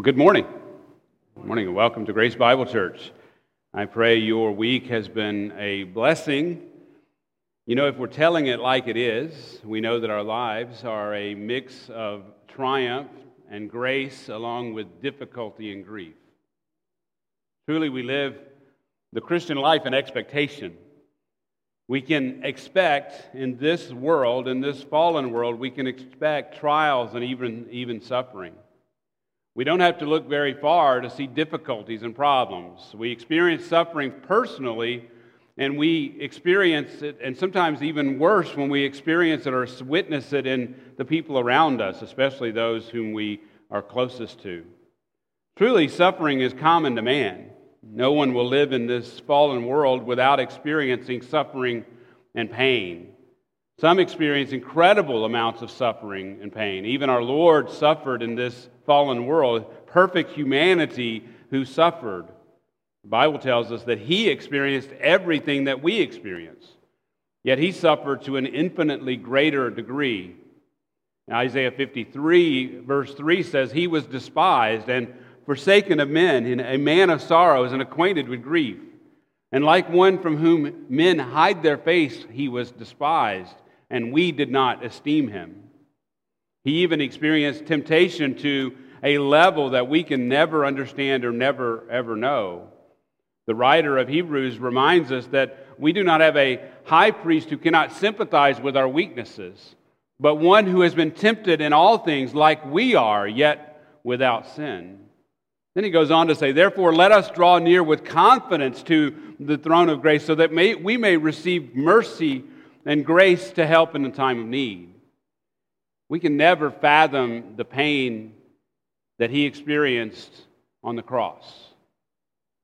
Well, good morning. Good morning and welcome to Grace Bible Church. I pray your week has been a blessing. You know, if we're telling it like it is, we know that our lives are a mix of triumph and grace along with difficulty and grief. Truly, we live the Christian life in expectation. We can expect in this world, in this fallen world, we can expect trials and even, even suffering. We don't have to look very far to see difficulties and problems. We experience suffering personally, and we experience it, and sometimes even worse when we experience it or witness it in the people around us, especially those whom we are closest to. Truly, suffering is common to man. No one will live in this fallen world without experiencing suffering and pain. Some experience incredible amounts of suffering and pain. Even our Lord suffered in this fallen world, perfect humanity who suffered. The Bible tells us that he experienced everything that we experience, yet he suffered to an infinitely greater degree. Isaiah 53, verse 3 says, He was despised and forsaken of men, a man of sorrows and acquainted with grief. And like one from whom men hide their face, he was despised and we did not esteem him. He even experienced temptation to a level that we can never understand or never ever know. The writer of Hebrews reminds us that we do not have a high priest who cannot sympathize with our weaknesses, but one who has been tempted in all things like we are, yet without sin. Then he goes on to say, Therefore, let us draw near with confidence to the throne of grace so that may, we may receive mercy and grace to help in the time of need. We can never fathom the pain that he experienced on the cross.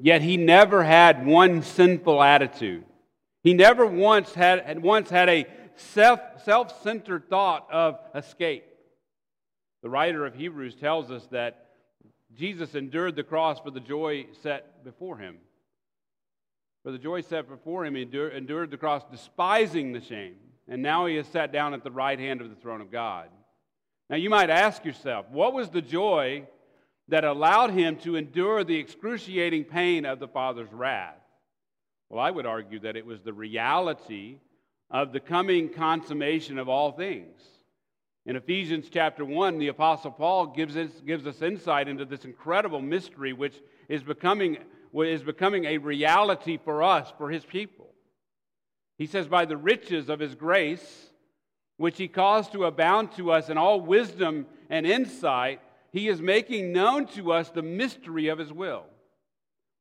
Yet he never had one sinful attitude. He never once had, had once had a self, self-centered thought of escape. The writer of Hebrews tells us that Jesus endured the cross for the joy set before him. For the joy set before him, he endured the cross, despising the shame. And now he has sat down at the right hand of the throne of God. Now you might ask yourself, what was the joy that allowed him to endure the excruciating pain of the Father's wrath? Well, I would argue that it was the reality of the coming consummation of all things. In Ephesians chapter 1, the Apostle Paul gives us, gives us insight into this incredible mystery which is becoming is becoming a reality for us, for his people. He says, By the riches of his grace, which he caused to abound to us in all wisdom and insight, he is making known to us the mystery of his will.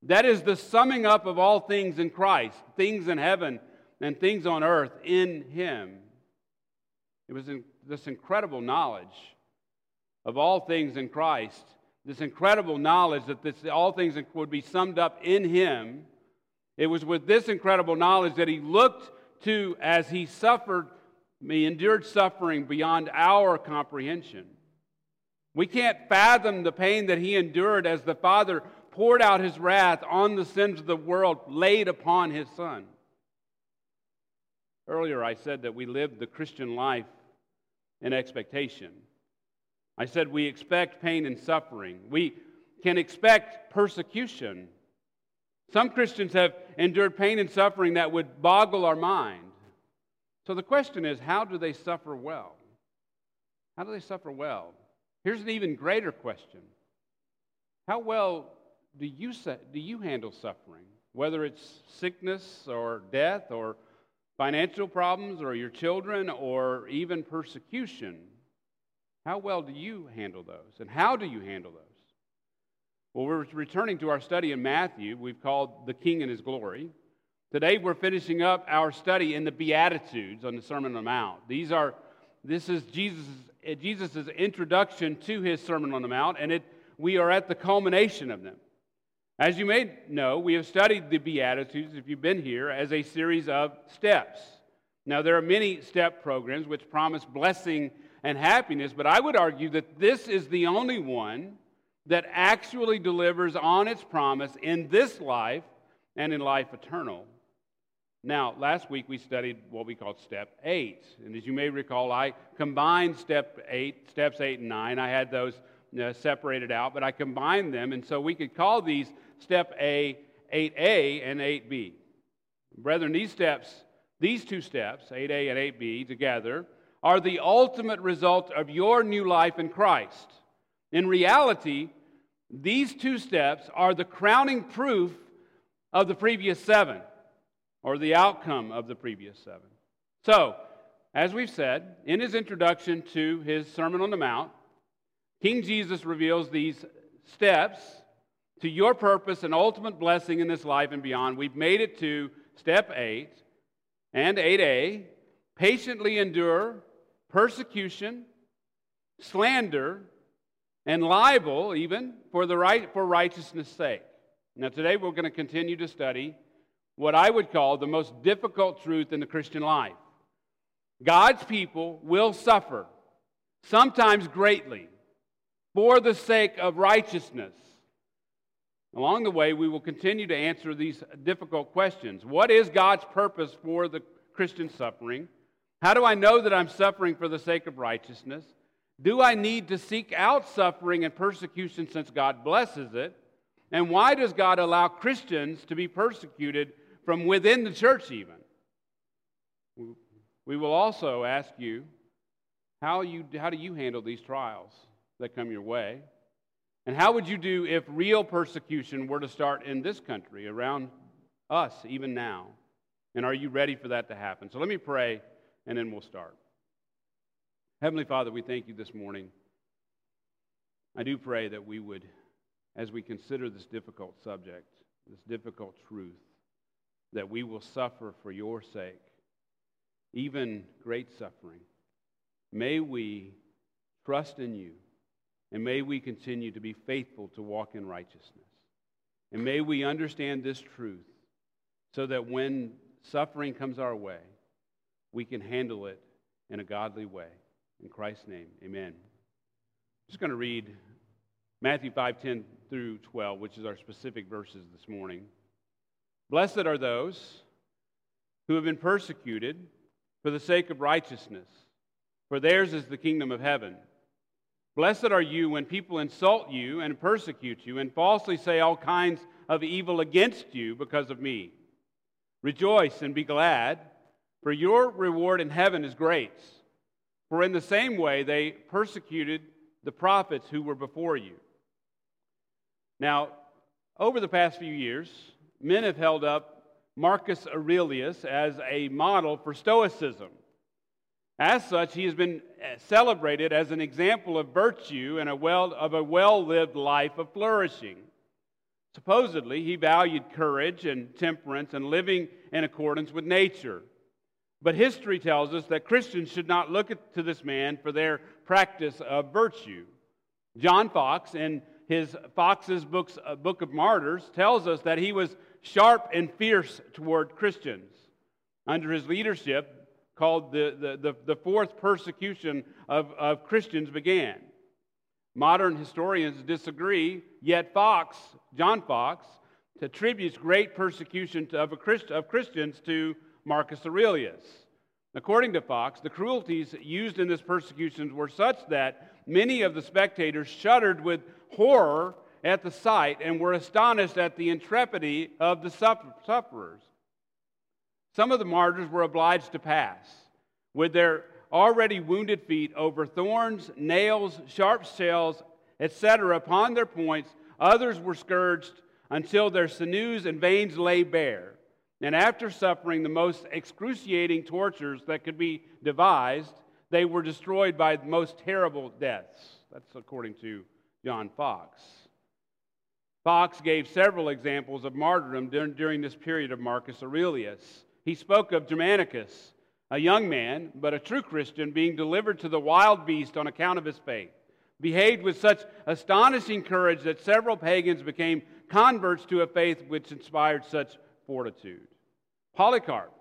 That is the summing up of all things in Christ, things in heaven and things on earth in him. It was in this incredible knowledge of all things in Christ this incredible knowledge that this, all things would be summed up in him. It was with this incredible knowledge that he looked to as he suffered, he endured suffering beyond our comprehension. We can't fathom the pain that he endured as the Father poured out his wrath on the sins of the world laid upon his Son. Earlier, I said that we live the Christian life in expectation. I said we expect pain and suffering. We can expect persecution. Some Christians have endured pain and suffering that would boggle our mind. So the question is how do they suffer well? How do they suffer well? Here's an even greater question How well do you, do you handle suffering? Whether it's sickness or death or financial problems or your children or even persecution. How well do you handle those? And how do you handle those? Well, we're returning to our study in Matthew. We've called The King and His Glory. Today we're finishing up our study in the Beatitudes on the Sermon on the Mount. These are, this is Jesus' eh, Jesus' introduction to his Sermon on the Mount, and it, we are at the culmination of them. As you may know, we have studied the Beatitudes, if you've been here, as a series of steps. Now, there are many step programs which promise blessing and happiness, but I would argue that this is the only one that actually delivers on its promise in this life and in life eternal. Now, last week we studied what we called step eight. And as you may recall, I combined step eight, steps eight and nine. I had those uh, separated out, but I combined them, and so we could call these step A 8A and 8B. Brethren, these steps, these two steps, 8A and 8B together, are the ultimate result of your new life in Christ. In reality, these two steps are the crowning proof of the previous seven, or the outcome of the previous seven. So, as we've said, in his introduction to his Sermon on the Mount, King Jesus reveals these steps to your purpose and ultimate blessing in this life and beyond. We've made it to step 8 and 8a patiently endure persecution, slander, and libel, even for, the right, for righteousness' sake. Now, today we're going to continue to study what I would call the most difficult truth in the Christian life. God's people will suffer, sometimes greatly, for the sake of righteousness. Along the way, we will continue to answer these difficult questions. What is God's purpose for the Christian suffering? How do I know that I'm suffering for the sake of righteousness? Do I need to seek out suffering and persecution since God blesses it? And why does God allow Christians to be persecuted from within the church, even? We will also ask you how, you, how do you handle these trials that come your way? And how would you do if real persecution were to start in this country, around us, even now? And are you ready for that to happen? So let me pray, and then we'll start. Heavenly Father, we thank you this morning. I do pray that we would, as we consider this difficult subject, this difficult truth, that we will suffer for your sake even great suffering. May we trust in you, and may we continue to be faithful to walk in righteousness. And may we understand this truth so that when suffering comes our way, we can handle it in a godly way. In Christ's name, amen. I'm just going to read Matthew 5 10 through 12, which is our specific verses this morning. Blessed are those who have been persecuted for the sake of righteousness, for theirs is the kingdom of heaven. Blessed are you when people insult you and persecute you and falsely say all kinds of evil against you because of me. Rejoice and be glad, for your reward in heaven is great. For in the same way they persecuted the prophets who were before you. Now, over the past few years, men have held up Marcus Aurelius as a model for Stoicism. As such, he has been celebrated as an example of virtue and a well, of a well lived life of flourishing. Supposedly, he valued courage and temperance and living in accordance with nature. But history tells us that Christians should not look to this man for their practice of virtue. John Foxe, in his Foxe's books, uh, Book of Martyrs, tells us that he was sharp and fierce toward Christians. Under his leadership, called the, the, the, the fourth persecution of, of Christians began. Modern historians disagree, yet Foxe, John Foxe, attributes great persecution of, Christ, of Christians to Marcus Aurelius. According to Foxe, the cruelties used in this persecution were such that many of the spectators shuddered with horror at the sight and were astonished at the intrepidity of the sufferers. Some of the martyrs were obliged to pass with their already wounded feet over thorns, nails, sharp shells, etc., upon their points. Others were scourged until their sinews and veins lay bare. And after suffering the most excruciating tortures that could be devised, they were destroyed by the most terrible deaths. That's according to John Foxe. Foxe gave several examples of martyrdom during this period of Marcus Aurelius. He spoke of Germanicus, a young man, but a true Christian, being delivered to the wild beast on account of his faith, behaved with such astonishing courage that several pagans became converts to a faith which inspired such fortitude. Polycarp,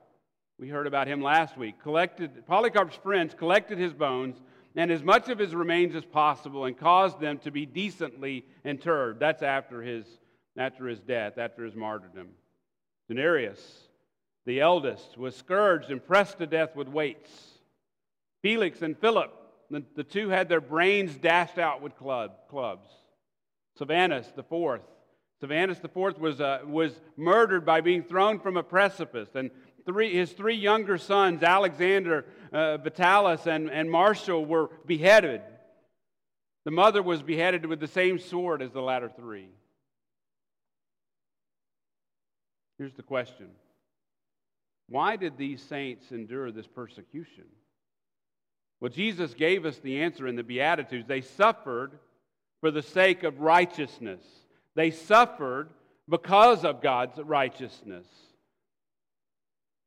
we heard about him last week, collected, Polycarp's friends collected his bones and as much of his remains as possible and caused them to be decently interred. That's after his, after his death, after his martyrdom. Denarius, the eldest, was scourged and pressed to death with weights. Felix and Philip The, the two had their brains dashed out with club, clubs. Silvanus, the fourth. The fourth was, uh, was murdered by being thrown from a precipice. And three, his three younger sons, Alexander, uh, Vitalis, and, and Martial, were beheaded. The mother was beheaded with the same sword as the latter three. Here's the question Why did these saints endure this persecution? Well, Jesus gave us the answer in the Beatitudes. They suffered for the sake of righteousness, they suffered because of God's righteousness.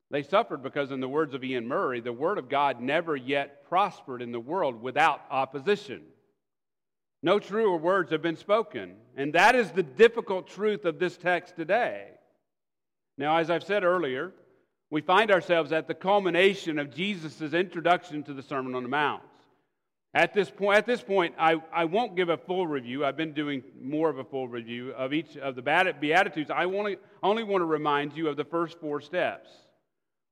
They suffered because, in the words of Iain Murray, the Word of God never yet prospered in the world without opposition. No truer words have been spoken. And that is the difficult truth of this text today. Now, as I've said earlier, we find ourselves at the culmination of Jesus' introduction to the Sermon on the Mount. At this point, at this point I, I won't give a full review. I've been doing more of a full review of each of the Beatitudes. I only, only want to remind you of the first four steps.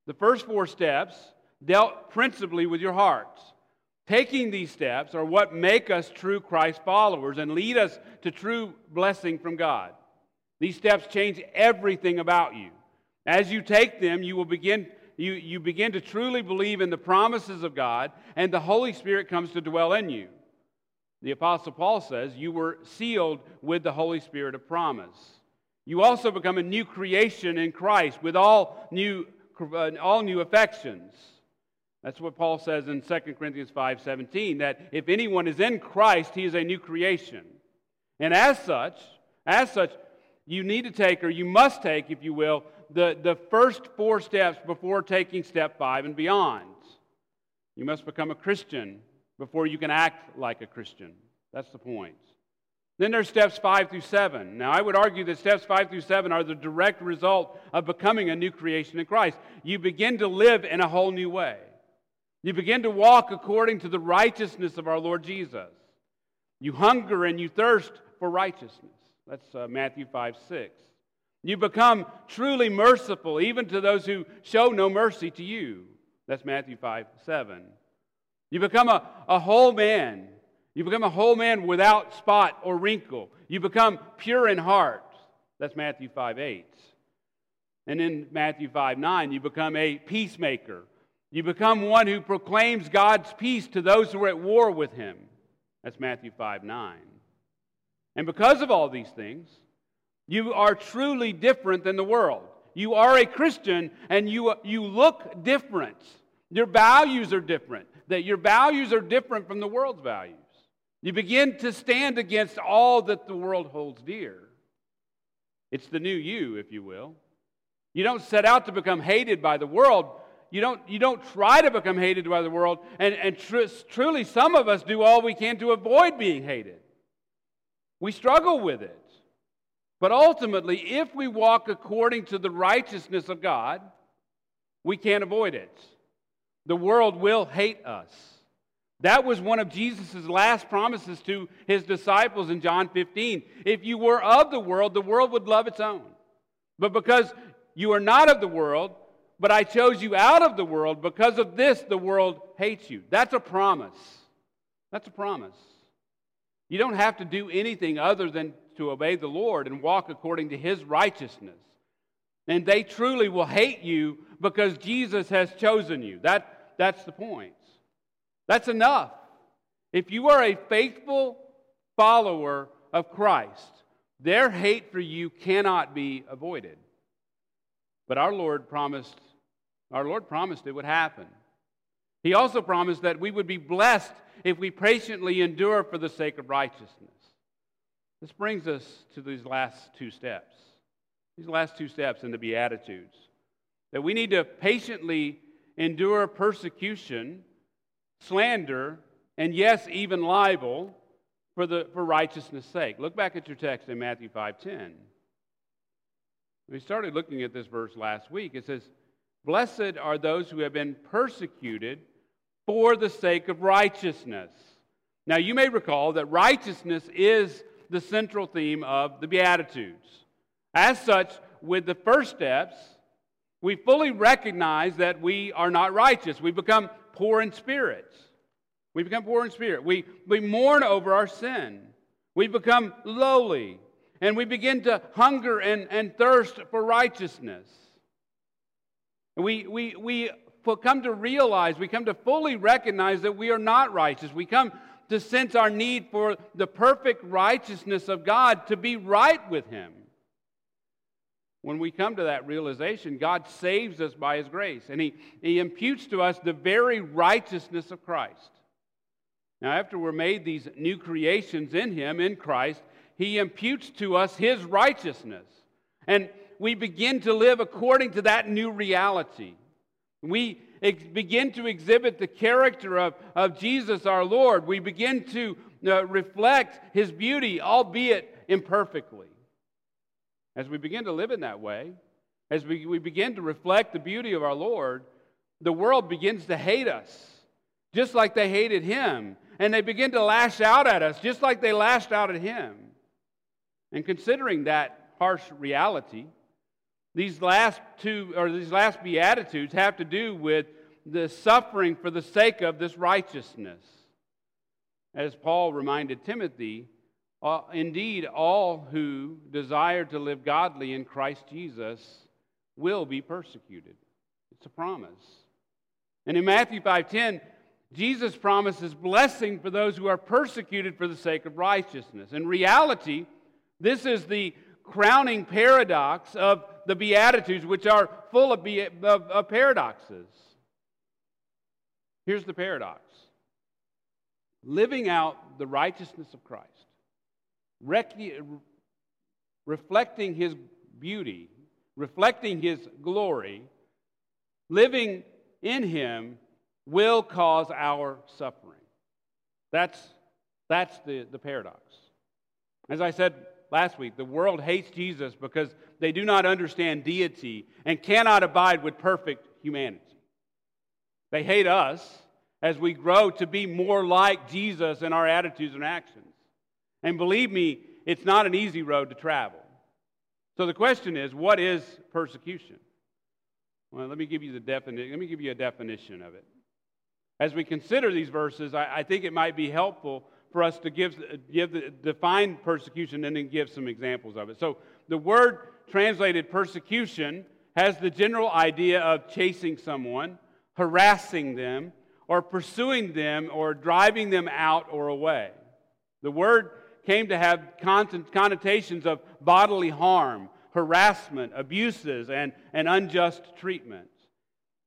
The first four steps dealt principally with your hearts. Taking these steps are what make us true Christ followers and lead us to true blessing from God. These steps change everything about you. As you take them, you will begin you, you begin to truly believe in the promises of God, and the Holy Spirit comes to dwell in you. The Apostle Paul says, You were sealed with the Holy Spirit of promise. You also become a new creation in Christ with all new, uh, all new affections. That's what Paul says in 2 Corinthians 5:17 that if anyone is in Christ, he is a new creation. And as such, as such, you need to take, or you must take, if you will, the, the first four steps before taking step five and beyond. You must become a Christian before you can act like a Christian. That's the point. Then there's steps five through seven. Now, I would argue that steps five through seven are the direct result of becoming a new creation in Christ. You begin to live in a whole new way. You begin to walk according to the righteousness of our Lord Jesus. You hunger and you thirst for righteousness. That's uh, Matthew 5 6. You become truly merciful, even to those who show no mercy to you. That's Matthew 5 7. You become a, a whole man. You become a whole man without spot or wrinkle. You become pure in heart. That's Matthew 5 8. And in Matthew 5 9, you become a peacemaker. You become one who proclaims God's peace to those who are at war with him. That's Matthew 5 9. And because of all these things, you are truly different than the world. You are a Christian and you, you look different. Your values are different. That your values are different from the world's values. You begin to stand against all that the world holds dear. It's the new you, if you will. You don't set out to become hated by the world. You don't, you don't try to become hated by the world. And, and tr- truly, some of us do all we can to avoid being hated. We struggle with it. But ultimately, if we walk according to the righteousness of God, we can't avoid it. The world will hate us. That was one of Jesus' last promises to his disciples in John 15. If you were of the world, the world would love its own. But because you are not of the world, but I chose you out of the world, because of this, the world hates you. That's a promise. That's a promise. You don't have to do anything other than to obey the Lord and walk according to his righteousness. And they truly will hate you because Jesus has chosen you. That, that's the point. That's enough. If you are a faithful follower of Christ, their hate for you cannot be avoided. But our Lord promised, our Lord promised it would happen. He also promised that we would be blessed if we patiently endure for the sake of righteousness. This brings us to these last two steps. These last two steps in the Beatitudes. That we need to patiently endure persecution, slander, and yes, even libel for, the, for righteousness' sake. Look back at your text in Matthew 5.10. We started looking at this verse last week. It says, Blessed are those who have been persecuted for the sake of righteousness. Now, you may recall that righteousness is the central theme of the Beatitudes. As such, with the first steps, we fully recognize that we are not righteous. We become poor in spirit. We become poor in spirit. We, we mourn over our sin. We become lowly. And we begin to hunger and, and thirst for righteousness. We, we, we come to realize, we come to fully recognize that we are not righteous. We come to sense our need for the perfect righteousness of God to be right with Him. When we come to that realization, God saves us by His grace, and He, he imputes to us the very righteousness of Christ. Now, after we're made these new creations in Him, in Christ, He imputes to us His righteousness. And we begin to live according to that new reality. We begin to exhibit the character of, of Jesus our Lord. We begin to uh, reflect His beauty, albeit imperfectly. As we begin to live in that way, as we, we begin to reflect the beauty of our Lord, the world begins to hate us, just like they hated Him. And they begin to lash out at us, just like they lashed out at Him. And considering that harsh reality, these last two, or these last Beatitudes, have to do with the suffering for the sake of this righteousness. As Paul reminded Timothy, uh, indeed, all who desire to live godly in Christ Jesus will be persecuted. It's a promise. And in Matthew 5:10, Jesus promises blessing for those who are persecuted for the sake of righteousness. In reality, this is the crowning paradox of the Beatitudes, which are full of, be- of, of paradoxes. Here's the paradox living out the righteousness of Christ, rec- reflecting his beauty, reflecting his glory, living in him will cause our suffering. That's, that's the, the paradox. As I said last week, the world hates Jesus because they do not understand deity and cannot abide with perfect humanity. They hate us as we grow to be more like Jesus in our attitudes and actions. And believe me, it's not an easy road to travel. So the question is, what is persecution? Well, let me give you the definition. Let me give you a definition of it. As we consider these verses, I, I think it might be helpful for us to give, give the, define persecution and then give some examples of it. So the word translated persecution has the general idea of chasing someone, harassing them, or pursuing them, or driving them out or away. The word came to have connotations of bodily harm, harassment, abuses, and, and unjust treatment.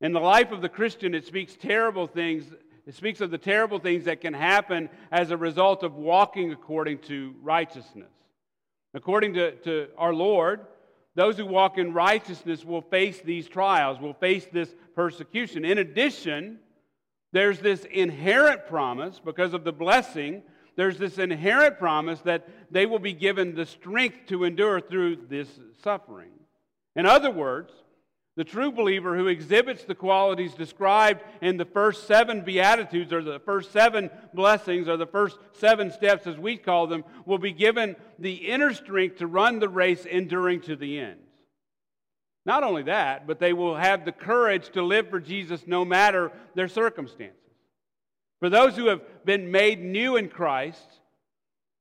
In the life of the Christian, it speaks terrible things. It speaks of the terrible things that can happen as a result of walking according to righteousness. According to, to our Lord, those who walk in righteousness will face these trials, will face this persecution. In addition, there's this inherent promise because of the blessing. There's this inherent promise that they will be given the strength to endure through this suffering. In other words, the true believer who exhibits the qualities described in the first seven Beatitudes, or the first seven blessings, or the first seven steps, as we call them, will be given the inner strength to run the race enduring to the end. Not only that, but they will have the courage to live for Jesus no matter their circumstances. For those who have been made new in Christ,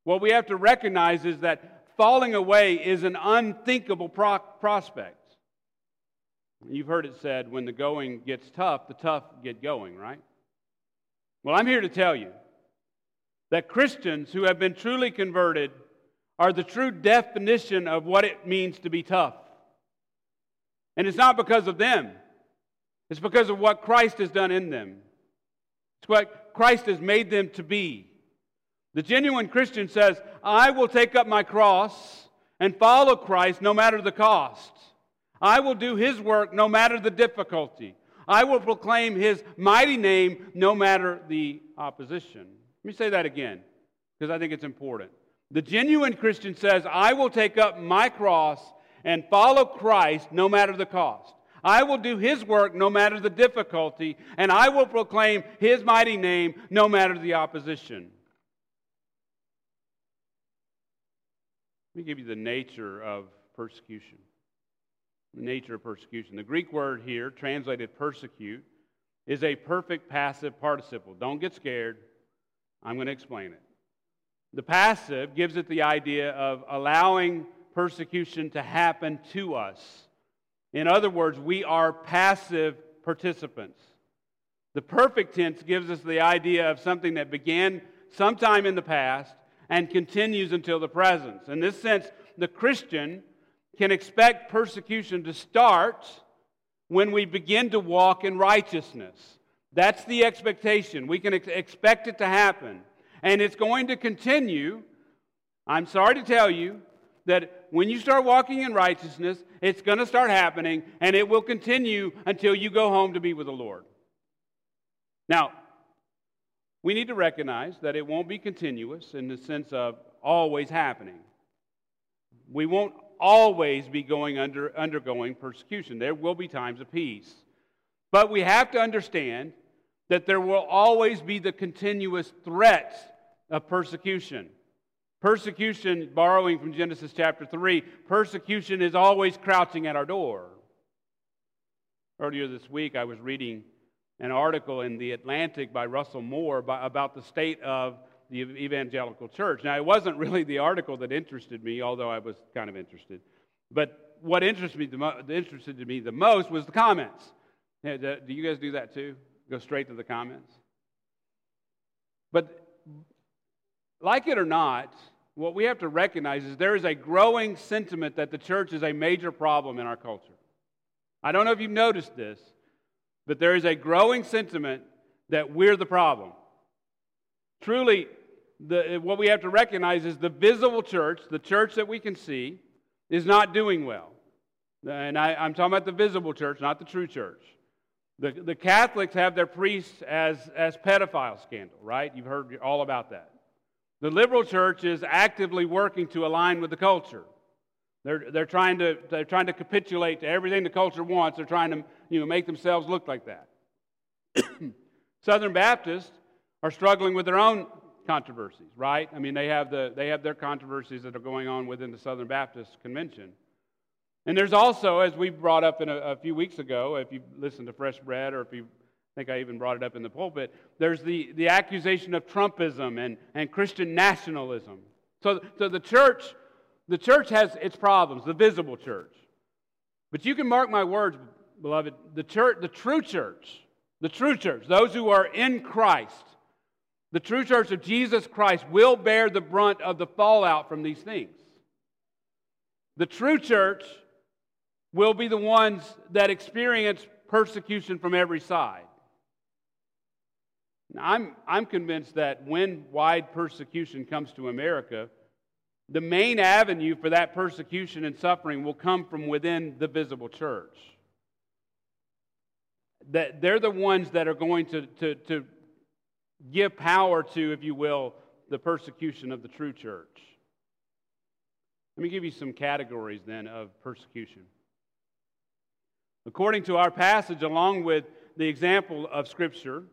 what we have to recognize is that falling away is an unthinkable pro- prospect. You've heard it said, when the going gets tough, the tough get going, right? Well, I'm here to tell you that Christians who have been truly converted are the true definition of what it means to be tough. And it's not because of them, it's because of what Christ has done in them. It's what Christ has made them to be. The genuine Christian says, I will take up my cross and follow Christ no matter the cost. I will do his work no matter the difficulty. I will proclaim his mighty name no matter the opposition. Let me say that again because I think it's important. The genuine Christian says, I will take up my cross and follow Christ no matter the cost. I will do his work no matter the difficulty, and I will proclaim his mighty name no matter the opposition. Let me give you the nature of persecution nature of persecution. The Greek word here, translated persecute, is a perfect passive participle. Don't get scared. I'm going to explain it. The passive gives it the idea of allowing persecution to happen to us. In other words, we are passive participants. The perfect tense gives us the idea of something that began sometime in the past and continues until the present. In this sense, the Christian can expect persecution to start when we begin to walk in righteousness. That's the expectation. We can ex- expect it to happen. And it's going to continue. I'm sorry to tell you that when you start walking in righteousness, it's going to start happening and it will continue until you go home to be with the Lord. Now, we need to recognize that it won't be continuous in the sense of always happening. We won't always be going under, undergoing persecution. There will be times of peace. But we have to understand that there will always be the continuous threat of persecution. Persecution, borrowing from Genesis chapter 3, persecution is always crouching at our door. Earlier this week, I was reading an article in The Atlantic by Russell Moore about the state of the evangelical church. Now, it wasn't really the article that interested me, although I was kind of interested. But what interested me the, mo- interested me the most was the comments. Do you guys do that too? Go straight to the comments? But like it or not, what we have to recognize is there is a growing sentiment that the church is a major problem in our culture. I don't know if you've noticed this, but there is a growing sentiment that we're the problem. Truly, the, what we have to recognize is the visible church, the church that we can see, is not doing well. And I, am talking about the visible church, not the true church. The, the Catholics have their priests as, as pedophile scandal, right? You've heard all about that. The liberal church is actively working to align with the culture. They're, they're, trying to, they're trying to capitulate to everything the culture wants. They're trying to you know, make themselves look like that. Southern Baptists are struggling with their own controversies, right? I mean, they have, the, they have their controversies that are going on within the Southern Baptist Convention. And there's also, as we brought up in a, a few weeks ago, if you listen to Fresh Bread or if you I think I even brought it up in the pulpit, there's the, the accusation of Trumpism and, and Christian nationalism. So, so the church, the church has its problems, the visible church. But you can mark my words, beloved, the church, the true church, the true church, those who are in Christ, the true church of Jesus Christ will bear the brunt of the fallout from these things. The true church will be the ones that experience persecution from every side. Now, I'm, I'm convinced that when wide persecution comes to America, the main avenue for that persecution and suffering will come from within the visible church. That they're the ones that are going to, to, to give power to, if you will, the persecution of the true church. Let me give you some categories then of persecution. According to our passage, along with the example of Scripture,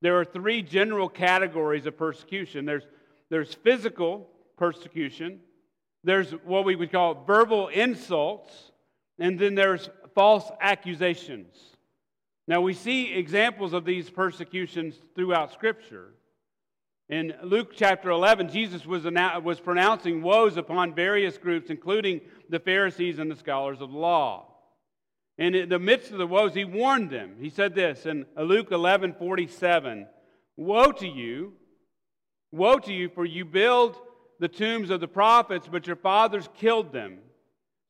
there are three general categories of persecution there's, there's physical persecution, there's what we would call verbal insults, and then there's false accusations. Now, we see examples of these persecutions throughout Scripture. In Luke chapter 11, Jesus was, was pronouncing woes upon various groups, including the Pharisees and the scholars of the law. And in the midst of the woes, he warned them. He said this in Luke 11 47 Woe to you! Woe to you, for you build the tombs of the prophets, but your fathers killed them.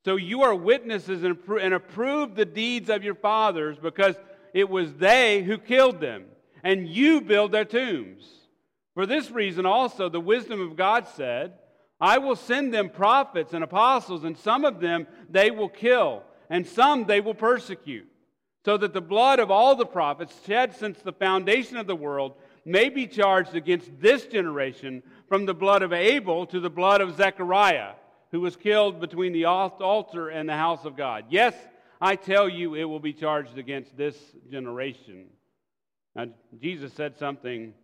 So you are witnesses and approve the deeds of your fathers, because it was they who killed them, and you build their tombs. For this reason also, the wisdom of God said, I will send them prophets and apostles, and some of them they will kill and some they will persecute, so that the blood of all the prophets shed since the foundation of the world may be charged against this generation from the blood of Abel to the blood of Zechariah, who was killed between the altar and the house of God. Yes, I tell you, it will be charged against this generation. Now, Jesus said something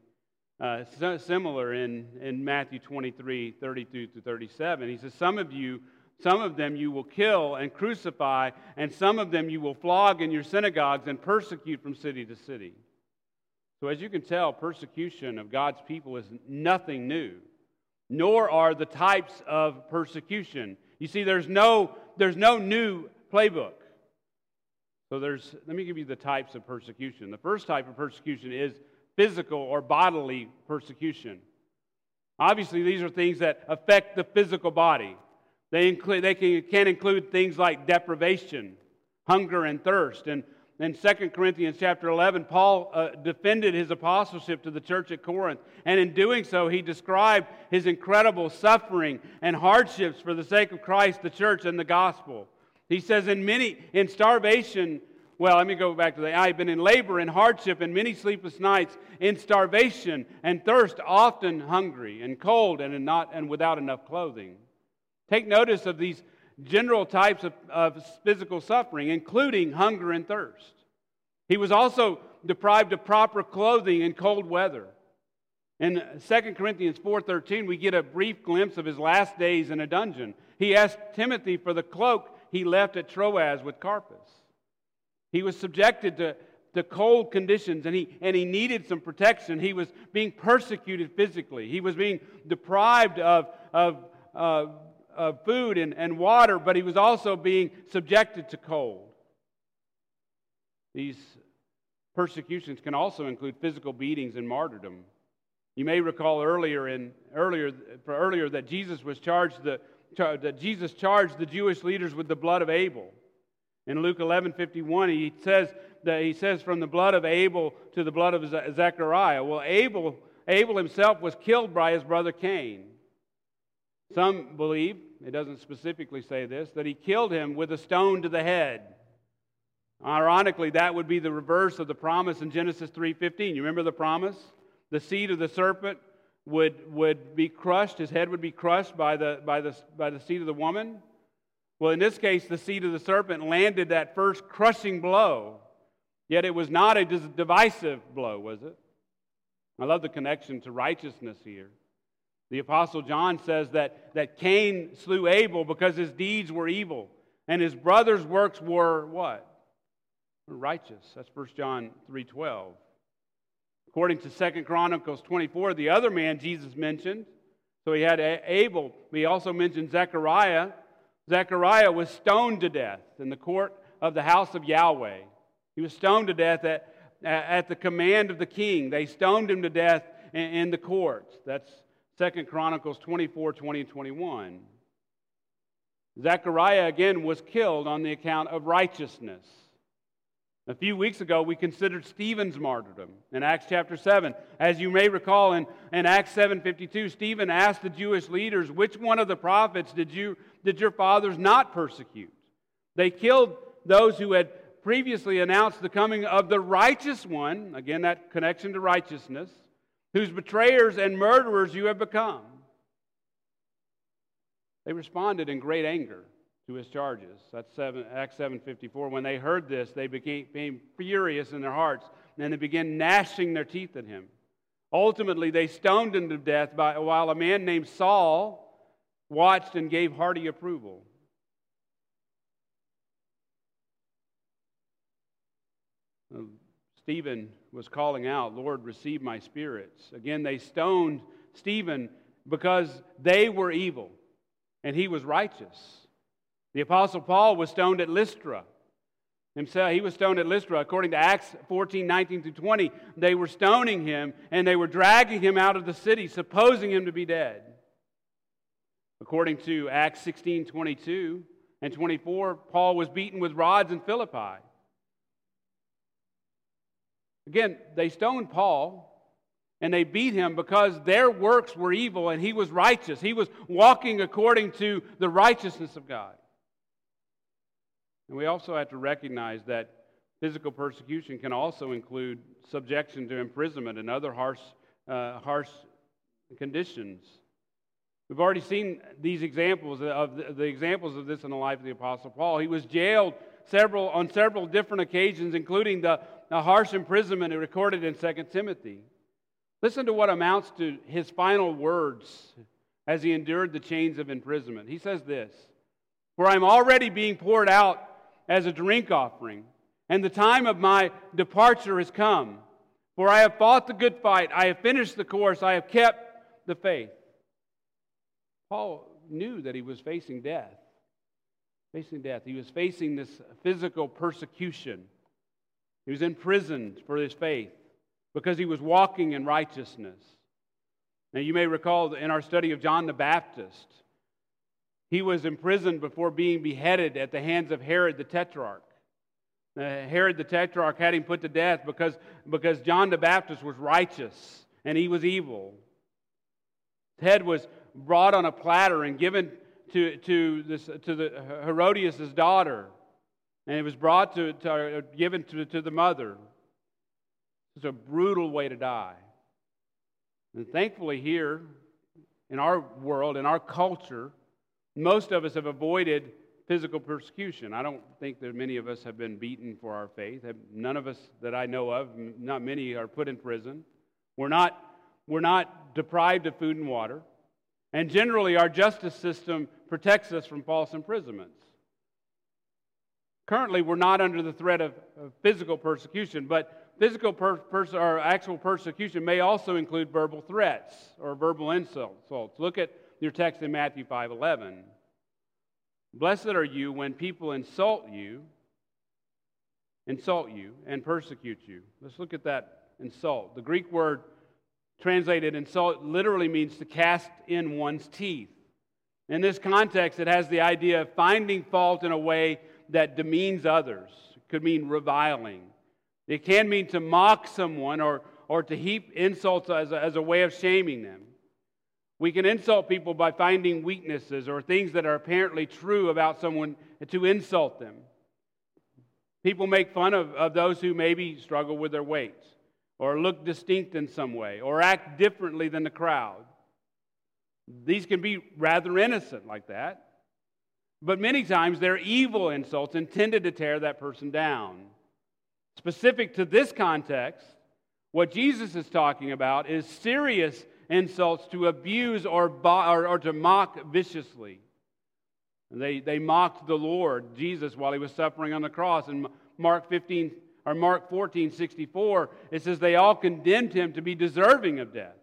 uh, similar in, in Matthew 23 32 to 37. He says, Some of you some of them you will kill and crucify, and some of them you will flog in your synagogues and persecute from city to city. So, as you can tell, persecution of God's people is nothing new, nor are the types of persecution. You see, there's no, there's no new playbook. So, there's, let me give you the types of persecution. The first type of persecution is physical or bodily persecution. Obviously, these are things that affect the physical body. They, include, they can, can include things like deprivation, hunger, and thirst. And in 2 Corinthians chapter 11, Paul uh, defended his apostleship to the church at Corinth. And in doing so, he described his incredible suffering and hardships for the sake of Christ, the church, and the gospel. He says, in many, in starvation, well, let me go back to the I've been in labor and hardship and many sleepless nights, in starvation and thirst, often hungry and cold and, not, and without enough clothing. Take notice of these general types of, of physical suffering, including hunger and thirst. He was also deprived of proper clothing in cold weather. In 2 Corinthians 4:13 we get a brief glimpse of his last days in a dungeon. He asked Timothy for the cloak he left at Troas with Carpus. He was subjected to, to cold conditions and he, and he needed some protection. He was being persecuted physically. He was being deprived of, of of food and, and water, but he was also being subjected to cold. These persecutions can also include physical beatings and martyrdom. You may recall earlier in earlier earlier that Jesus was charged the that Jesus charged the Jewish leaders with the blood of Abel. In Luke 11:51 he says that he says from the blood of Abel to the blood of Zechariah. Well, Abel Abel himself was killed by his brother Cain. Some believe, it doesn't specifically say this, that he killed him with a stone to the head. Ironically, that would be the reverse of the promise in Genesis 3:15. You remember the promise? The seed of the serpent would, would be crushed, his head would be crushed by the, by, the, by the seed of the woman. Well, in this case, the seed of the serpent landed that first crushing blow. Yet it was not a divisive blow, was it? I love the connection to righteousness here. The Apostle John says that, that Cain slew Abel because his deeds were evil, and his brother's works were what? righteous. That's 1 John 3.12. According to 2 Chronicles 24, the other man Jesus mentioned, so he had Abel, but he also mentioned Zechariah. Zechariah was stoned to death in the court of the house of Yahweh. He was stoned to death at, at the command of the king. They stoned him to death in, in the courts. That's Second Chronicles 24, 20, and 21. Zechariah again was killed on the account of righteousness. A few weeks ago, we considered Stephen's martyrdom in Acts chapter 7. As you may recall, in, in Acts 7.52, Stephen asked the Jewish leaders, which one of the prophets did, you, did your fathers not persecute? They killed those who had previously announced the coming of the righteous one, again, that connection to righteousness, whose betrayers and murderers you have become. They responded in great anger to his charges. That's 7, Acts 7.54. When they heard this, they became, furious in their hearts, and they began gnashing their teeth at him. Ultimately, they stoned him to death by, while a man named Saul watched and gave hearty approval. Uh, Stephen was calling out, Lord, receive my spirits. Again, they stoned Stephen because they were evil and he was righteous. The Apostle Paul was stoned at Lystra. Himself, he was stoned at Lystra. According to Acts 14, 19 through 20, they were stoning him and they were dragging him out of the city, supposing him to be dead. According to Acts 16, 22 and 24, Paul was beaten with rods in Philippi. Again, they stoned Paul and they beat him because their works were evil and he was righteous. He was walking according to the righteousness of God. And we also have to recognize that physical persecution can also include subjection to imprisonment and other harsh, uh, harsh conditions. We've already seen these examples of the, the, examples of this in the life of the Apostle Paul. He was jailed several on several different occasions, including the a harsh imprisonment recorded in 2 Timothy. Listen to what amounts to his final words as he endured the chains of imprisonment. He says this For I'm already being poured out as a drink offering, and the time of my departure has come. For I have fought the good fight, I have finished the course, I have kept the faith. Paul knew that he was facing death. Facing death. He was facing this physical persecution. He was imprisoned for his faith because he was walking in righteousness. Now, you may recall in our study of John the Baptist, he was imprisoned before being beheaded at the hands of Herod the Tetrarch. Uh, Herod the Tetrarch had him put to death because, because John the Baptist was righteous and he was evil. His head was brought on a platter and given to, to, this, to the Herodias' daughter. And it was brought to, to uh, given to, to the mother. It's a brutal way to die. And thankfully, here in our world, in our culture, most of us have avoided physical persecution. I don't think that many of us have been beaten for our faith. None of us that I know of, not many, are put in prison. We're not, we're not deprived of food and water. And generally, our justice system protects us from false imprisonments. Currently, we're not under the threat of, of physical persecution, but physical per, pers- or actual persecution may also include verbal threats or verbal insults. Look at your text in Matthew 5:11. Blessed are you when people insult you, insult you and persecute you. Let's look at that insult. The Greek word translated insult literally means to cast in one's teeth. In this context, it has the idea of finding fault in a way that demeans others. It could mean reviling. It can mean to mock someone or, or to heap insults as a, as a way of shaming them. We can insult people by finding weaknesses or things that are apparently true about someone to insult them. People make fun of, of those who maybe struggle with their weight or look distinct in some way or act differently than the crowd. These can be rather innocent like that. But many times they're evil insults intended to tear that person down. Specific to this context, what Jesus is talking about is serious insults to abuse or, or, or to mock viciously. And they, they mocked the Lord, Jesus, while he was suffering on the cross. In Mark 15 or Mark 14, 64, it says they all condemned him to be deserving of death.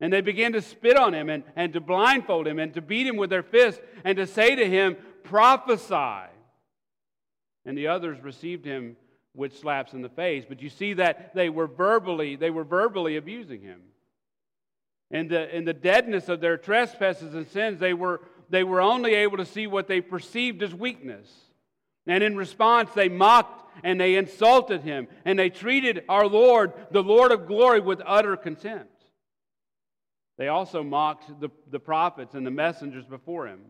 And they began to spit on him and, and to blindfold him and to beat him with their fists and to say to him, Prophesy. And the others received him with slaps in the face. But you see that they were verbally, they were verbally abusing him. In the, in the deadness of their trespasses and sins, they were, they were only able to see what they perceived as weakness. And in response, they mocked and they insulted him, and they treated our Lord, the Lord of glory, with utter contempt. They also mocked the, the prophets and the messengers before him.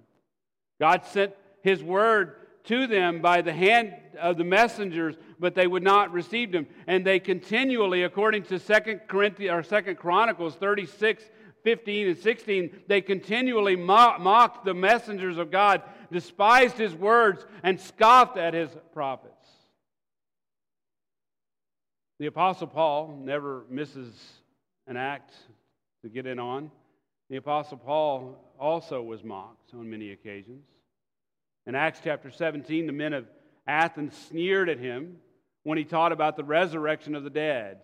God sent his word to them by the hand of the messengers, but they would not receive them. And they continually, according to 2 Corinthians or 2 Chronicles 36, 15 and 16, they continually mocked the messengers of God, despised his words, and scoffed at his prophets. The Apostle Paul never misses an act to get in on. The Apostle Paul also was mocked on many occasions. In Acts chapter 17, the men of Athens sneered at him when he taught about the resurrection of the dead.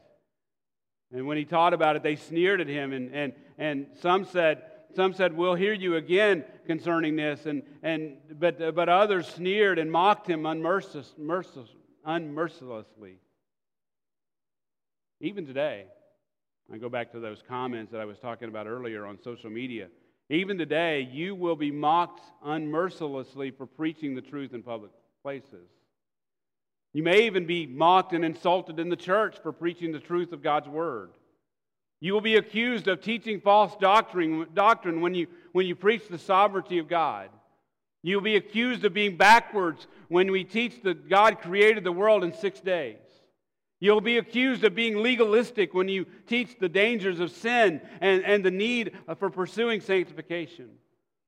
And when he taught about it, they sneered at him, and, and, and some said, some said, We'll hear you again concerning this. And, and, but, but others sneered and mocked him unmerciless, unmercilessly. Even today, I go back to those comments that I was talking about earlier on social media. Even today, you will be mocked unmercilessly for preaching the truth in public places. You may even be mocked and insulted in the church for preaching the truth of God's word. You will be accused of teaching false doctrine, doctrine when, you, when you preach the sovereignty of God. You'll be accused of being backwards when we teach that God created the world in six days. You'll be accused of being legalistic when you teach the dangers of sin and, and the need for pursuing sanctification.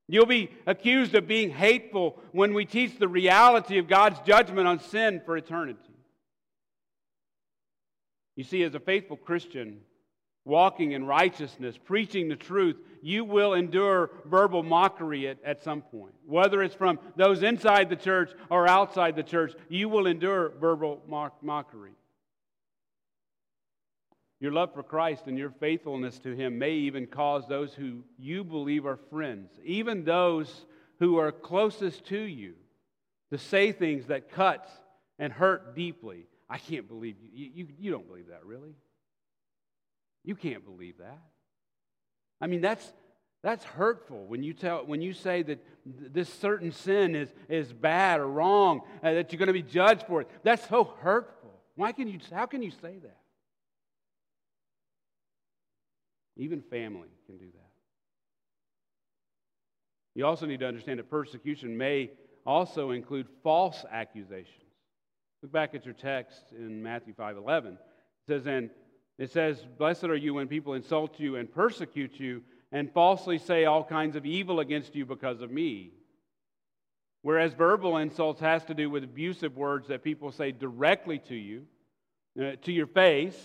You'll be accused of being hateful when we teach the reality of God's judgment on sin for eternity. You see, as a faithful Christian, walking in righteousness, preaching the truth, you will endure verbal mockery at, at some point. Whether it's from those inside the church or outside the church, you will endure verbal mock- mockery. Your love for Christ and your faithfulness to Him may even cause those who you believe are friends, even those who are closest to you, to say things that cut and hurt deeply. I can't believe you. You, you, you don't believe that, really? You can't believe that. I mean, that's, that's hurtful when you, tell, when you say that this certain sin is, is bad or wrong, uh, that you're going to be judged for it. That's so hurtful. Why can you, how can you say that? Even family can do that. You also need to understand that persecution may also include false accusations. Look back at your text in Matthew 5:11. It says, "And it says, Blessed are you when people insult you and persecute you and falsely say all kinds of evil against you because of me. Whereas verbal insults has to do with abusive words that people say directly to you, uh, to your face.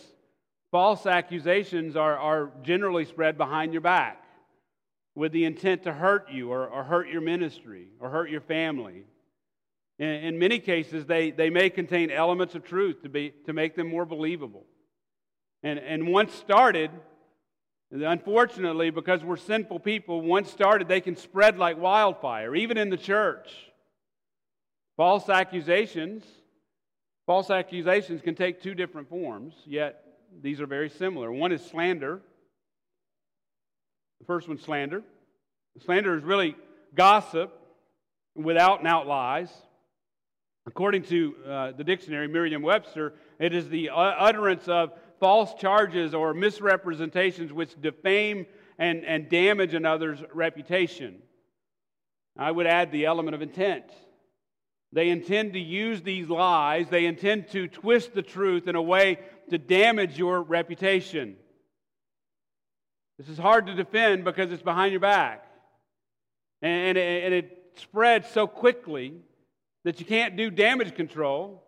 False accusations are, are generally spread behind your back with the intent to hurt you or, or hurt your ministry or hurt your family. In, in many cases, they, they may contain elements of truth to, be, to make them more believable. And, and once started, unfortunately, because we're sinful people, once started, they can spread like wildfire, even in the church. False accusations, false accusations can take two different forms, yet these are very similar. One is slander. The first one's slander. Slander is really gossip without and out lies. According to uh, the dictionary, Merriam Webster, it is the utterance of false charges or misrepresentations which defame and, and damage another's reputation. I would add the element of intent. They intend to use these lies, they intend to twist the truth in a way to damage your reputation. This is hard to defend because it's behind your back. And, and, it, spreads so quickly that you can't do damage control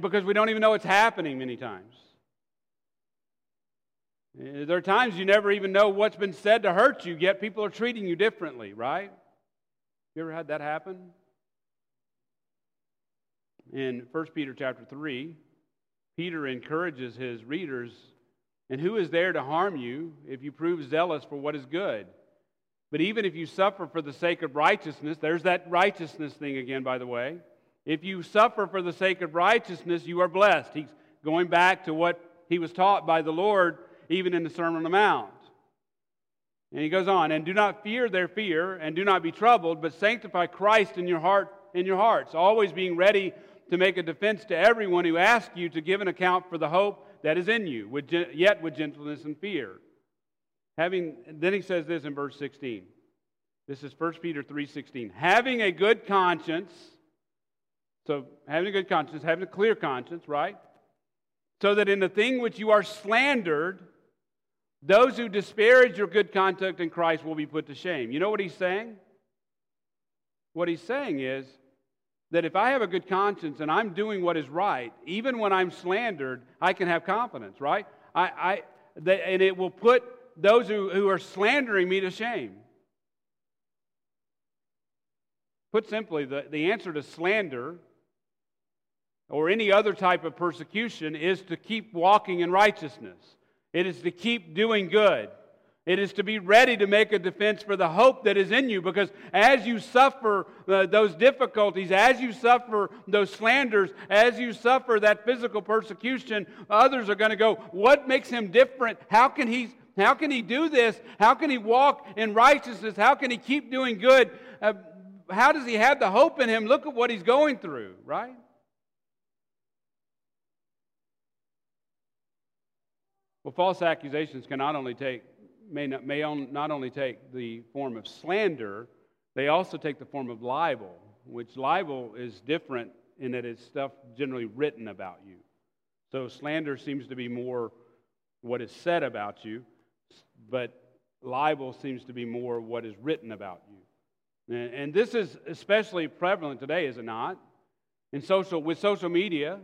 because we don't even know it's happening many times. Eh, there are times you never even know what's been said to hurt you, yet people are treating you differently, right? You ever had that happen? In 1 Peter chapter 3, Peter encourages his readers, and who is there to harm you if you prove zealous for what is good? But even if you suffer for the sake of righteousness, there's that righteousness thing again, by the way. If you suffer for the sake of righteousness, you are blessed. He's going back to what he was taught by the Lord even in the Sermon on the Mount. And he goes on, and do not fear their fear, and do not be troubled, but sanctify Christ in your heart in your hearts, always being ready to make a defense to everyone who asks you to give an account for the hope that is in you, with, yet with gentleness and fear. Having then he says this in verse 16. This is 1 Peter 3:16. Having a good conscience, so, having a good conscience, having a clear conscience, right? So that in the thing which you are slandered, those who disparage your good conduct in Christ will be put to shame. You know what he's saying? What he's saying is that if I have a good conscience and I'm doing what is right, even when I'm slandered, I can have confidence, right? I, I, they, and it will put those who, who are slandering me to shame. Put simply, the, the answer to slander or any other type of persecution is to keep walking in righteousness. It is to keep doing good. It is to be ready to make a defense for the hope that is in you because as you suffer uh, those difficulties, as you suffer those slanders, as you suffer that physical persecution, others are going to go, What makes him different? How can he? How can he do this? How can he walk in righteousness? How can he keep doing good? Uh, how does he have the hope in him? Look at what he's going through, right? Well, false accusations can not only take, may not, may on, not only take the form of slander, they also take the form of libel, which libel is different in that it's stuff generally written about you. So slander seems to be more what is said about you, but libel seems to be more what is written about you. And, and this is especially prevalent today, is it not? In social, with social media,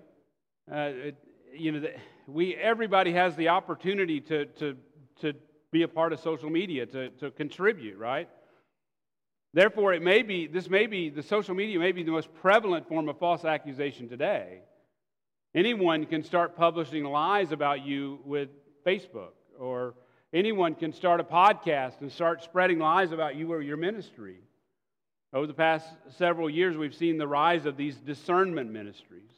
uh, it, you know, the, we, everybody has the opportunity to, to, to be a part of social media, to, to contribute, right? Therefore, it may be, this may be, the social media may be the most prevalent form of false accusation today. Anyone can start publishing lies about you with Facebook, or anyone can start a podcast and start spreading lies about you or your ministry. Over the past several years, we've seen the rise of these discernment ministries.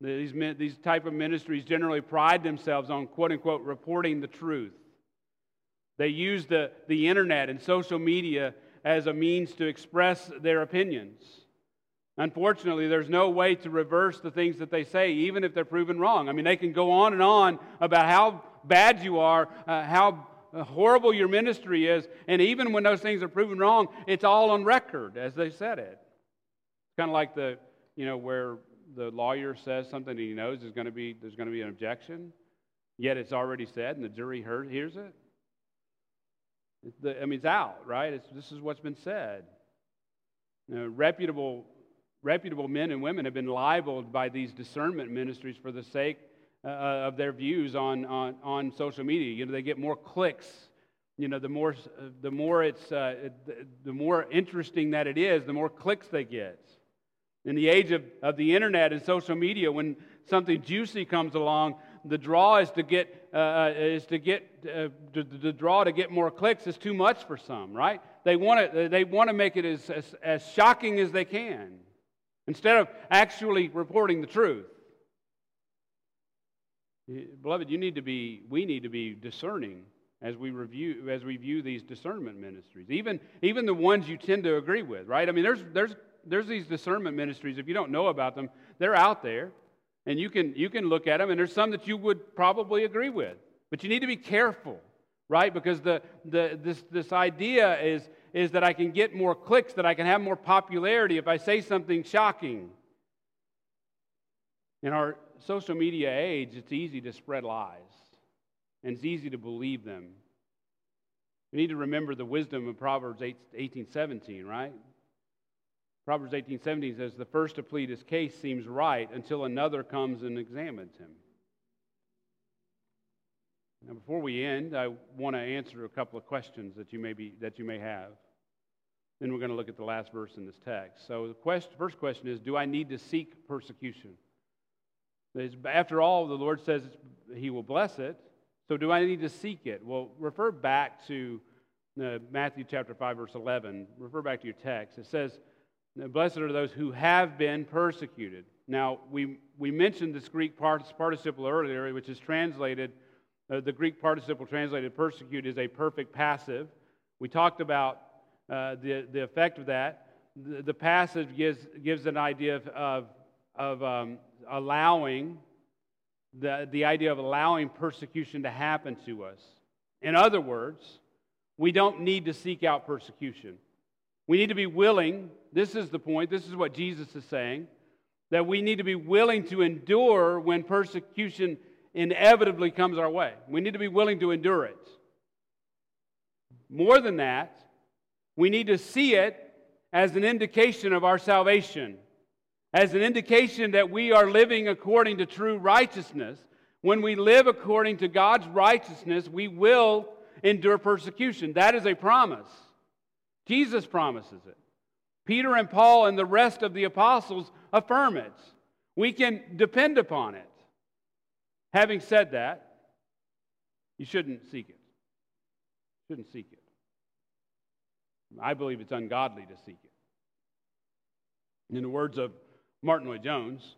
These, these type of ministries generally pride themselves on quote unquote reporting the truth. They use the, the internet and social media as a means to express their opinions. Unfortunately, there's no way to reverse the things that they say, even if they're proven wrong. I mean, they can go on and on about how bad you are, uh, how horrible your ministry is, and even when those things are proven wrong, it's all on record as they said it. It's kind of like the, you know, where the lawyer says something he knows is going to be, there's going to be an objection, yet it's already said and the jury heard, hears it. The, I mean, it's out, right? It's, this is what's been said. You know, reputable, reputable men and women have been libeled by these discernment ministries for the sake uh, of their views on, on, on social media. You know, they get more clicks. You know, the more, the more it's, uh, the, the more interesting that it is, the more clicks they get. In the age of, of the internet and social media, when something juicy comes along, the draw is to get, uh, uh is to get uh, the, the, draw to get more clicks is too much for some, right? They want to, they want to make it as, as, as shocking as they can instead of actually reporting the truth. Beloved, you need to be, we need to be discerning as we review as we view these discernment ministries even even the ones you tend to agree with right i mean there's there's there's these discernment ministries. If you don't know about them, they're out there. And you can, you can look at them, and there's some that you would probably agree with. But you need to be careful, right? Because the, the, this, this idea is, is that I can get more clicks, that I can have more popularity if I say something shocking. In our social media age, it's easy to spread lies, and it's easy to believe them. We need to remember the wisdom of Proverbs 8, 18 17, right? Proverbs 18:17 says, "The first to plead his case seems right until another comes and examines him." Now, before we end, I want to answer a couple of questions that you may be that you may have. Then we're going to look at the last verse in this text. So, the question, first question is, do I need to seek persecution? After all, the Lord says He will bless it. So, do I need to seek it? Well, refer back to uh, Matthew chapter 5, verse 11. Refer back to your text. It says, Blessed are those who have been persecuted. Now, we, we mentioned this Greek participle earlier, which is translated, uh, the Greek participle translated persecute is a perfect passive. We talked about uh, the, the effect of that. The, the, passive gives, gives an idea of, of, of um, allowing, the, the idea of allowing persecution to happen to us. In other words, we don't need to seek out persecution. We need to be willing, this is the point, this is what Jesus is saying, that we need to be willing to endure when persecution inevitably comes our way. We need to be willing to endure it. More than that, we need to see it as an indication of our salvation, as an indication that we are living according to true righteousness. When we live according to God's righteousness, we will endure persecution. That is a promise. Jesus promises it. Peter and Paul and the rest of the apostles affirm it. We can depend upon it. Having said that, you shouldn't seek it. Shouldn't seek it. I believe it's ungodly to seek it. In the words of Martyn Lloyd-Jones,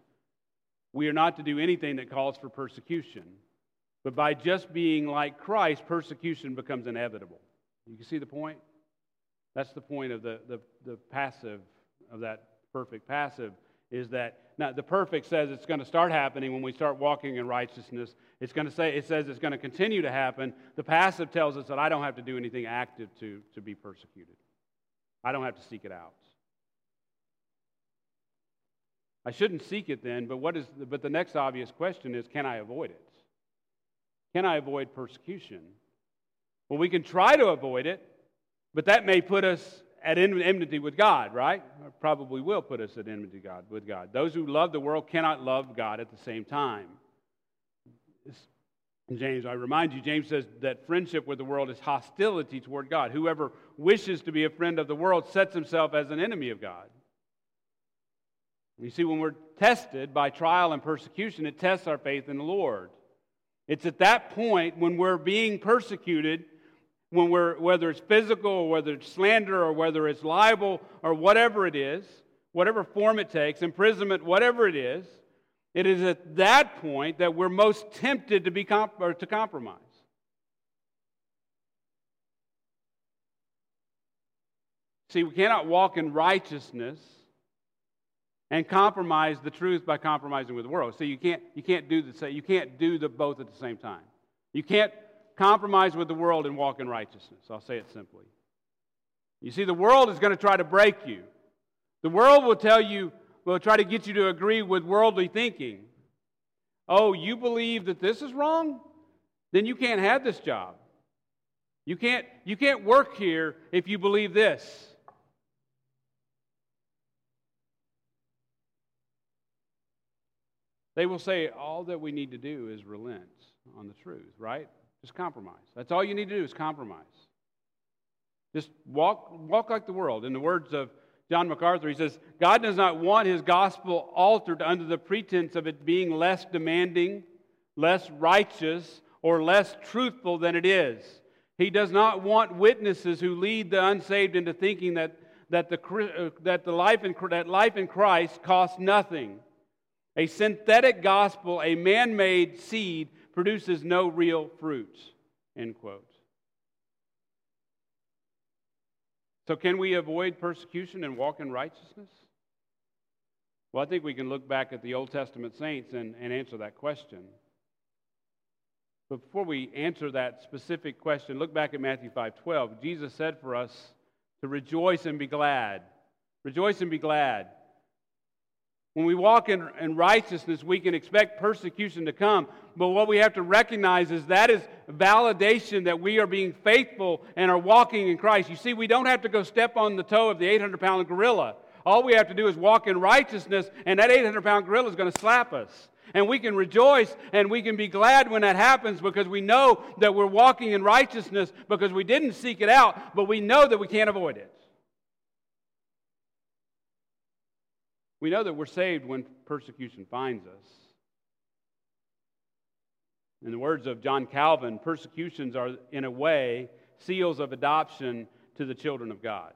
we are not to do anything that calls for persecution, but by just being like Christ, persecution becomes inevitable. You can see the point? That's the point of the, the, the passive, of that perfect passive, is that now the perfect says it's going to start happening when we start walking in righteousness. It's going to say, it says it's going to continue to happen. The passive tells us that I don't have to do anything active to, to be persecuted. I don't have to seek it out. I shouldn't seek it then, but what is the, but the next obvious question is can I avoid it? Can I avoid persecution? Well, we can try to avoid it but that may put us at enmity with God, right? Or probably will put us at enmity God, with God. Those who love the world cannot love God at the same time. James, I remind you, James says that friendship with the world is hostility toward God. Whoever wishes to be a friend of the world sets himself as an enemy of God. You see, when we're tested by trial and persecution, it tests our faith in the Lord. It's at that point when we're being persecuted, when we're, whether it's physical or whether it's slander or whether it's libel or whatever it is, whatever form it takes, imprisonment, whatever it is, it is at that point that we're most tempted to, be comp- or to compromise. See, we cannot walk in righteousness and compromise the truth by compromising with the world. So you can't, you can't do the you can't do the both at the same time. You can't compromise with the world and walk in righteousness. I'll say it simply. You see, the world is going to try to break you. The world will tell you, will try to get you to agree with worldly thinking. Oh, you believe that this is wrong? Then you can't have this job. You can't, you can't work here if you believe this. They will say all that we need to do is relent on the truth, right? Just compromise. That's all you need to do is compromise. Just walk, walk like the world. In the words of John MacArthur, he says, God does not want his gospel altered under the pretense of it being less demanding, less righteous, or less truthful than it is. He does not want witnesses who lead the unsaved into thinking that, that, the, uh, that, the life in, that life in Christ costs nothing a synthetic gospel, a man made seed, produces no real fruit. End quote. So, can we avoid persecution and walk in righteousness? Well, I think we can look back at the Old Testament saints and, and answer that question. But before we answer that specific question, look back at Matthew 5:12. Jesus said for us to rejoice and be glad. Rejoice and be glad. When we walk in, in righteousness, we can expect persecution to come. But what we have to recognize is that is validation that we are being faithful and are walking in Christ. You see, we don't have to go step on the toe of the 800 pound gorilla. All we have to do is walk in righteousness, and that 800 pound gorilla is going to slap us. And we can rejoice and we can be glad when that happens because we know that we're walking in righteousness because we didn't seek it out, but we know that we can't avoid it. We know that we're saved when persecution finds us. In the words of John Calvin, persecutions are, in a way, seals of adoption to the children of God.